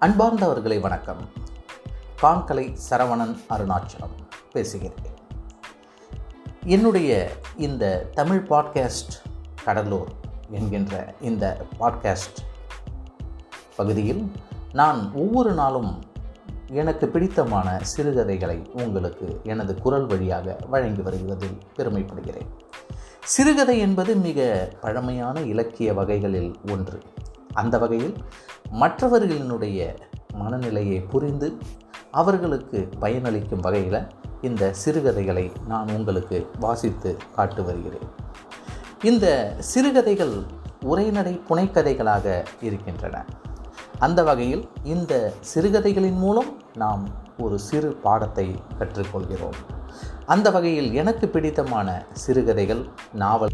அன்பார்ந்தவர்களை வணக்கம். கான்கலை சரவணன் அருணாச்சலம் பேசுகிறேன். என்னுடைய இந்த தமிழ் பாட்காஸ்ட் கடலூர் என்கின்ற இந்த பாட்காஸ்ட் பகுதியில் நான் ஒவ்வொரு நாளும் எனக்கு பிடித்தமான சிறுகதைகளை உங்களுக்கு எனது குரல் வழியாக வழங்கி வருவதில் பெருமைப்படுகிறேன். சிறுகதை என்பது மிக பழமையான இலக்கிய வகைகளில் ஒன்று. அந்த வகையில் மற்றவர்களினுடைய மனநிலையை புரிந்து அவர்களுக்கு பயனளிக்கும் வகையில் இந்த சிறுகதைகளை நான் உங்களுக்கு வாசித்து காட்டு வருகிறேன். இந்த சிறுகதைகள் உரைநடை புனைக்கதைகளாக இருக்கின்றன. அந்த வகையில் இந்த சிறுகதைகளின் மூலம் நாம் ஒரு சிறு பாடத்தை கற்றுக்கொள்கிறோம். அந்த வகையில் எனக்கு பிடித்தமான சிறுகதைகள் நாவல்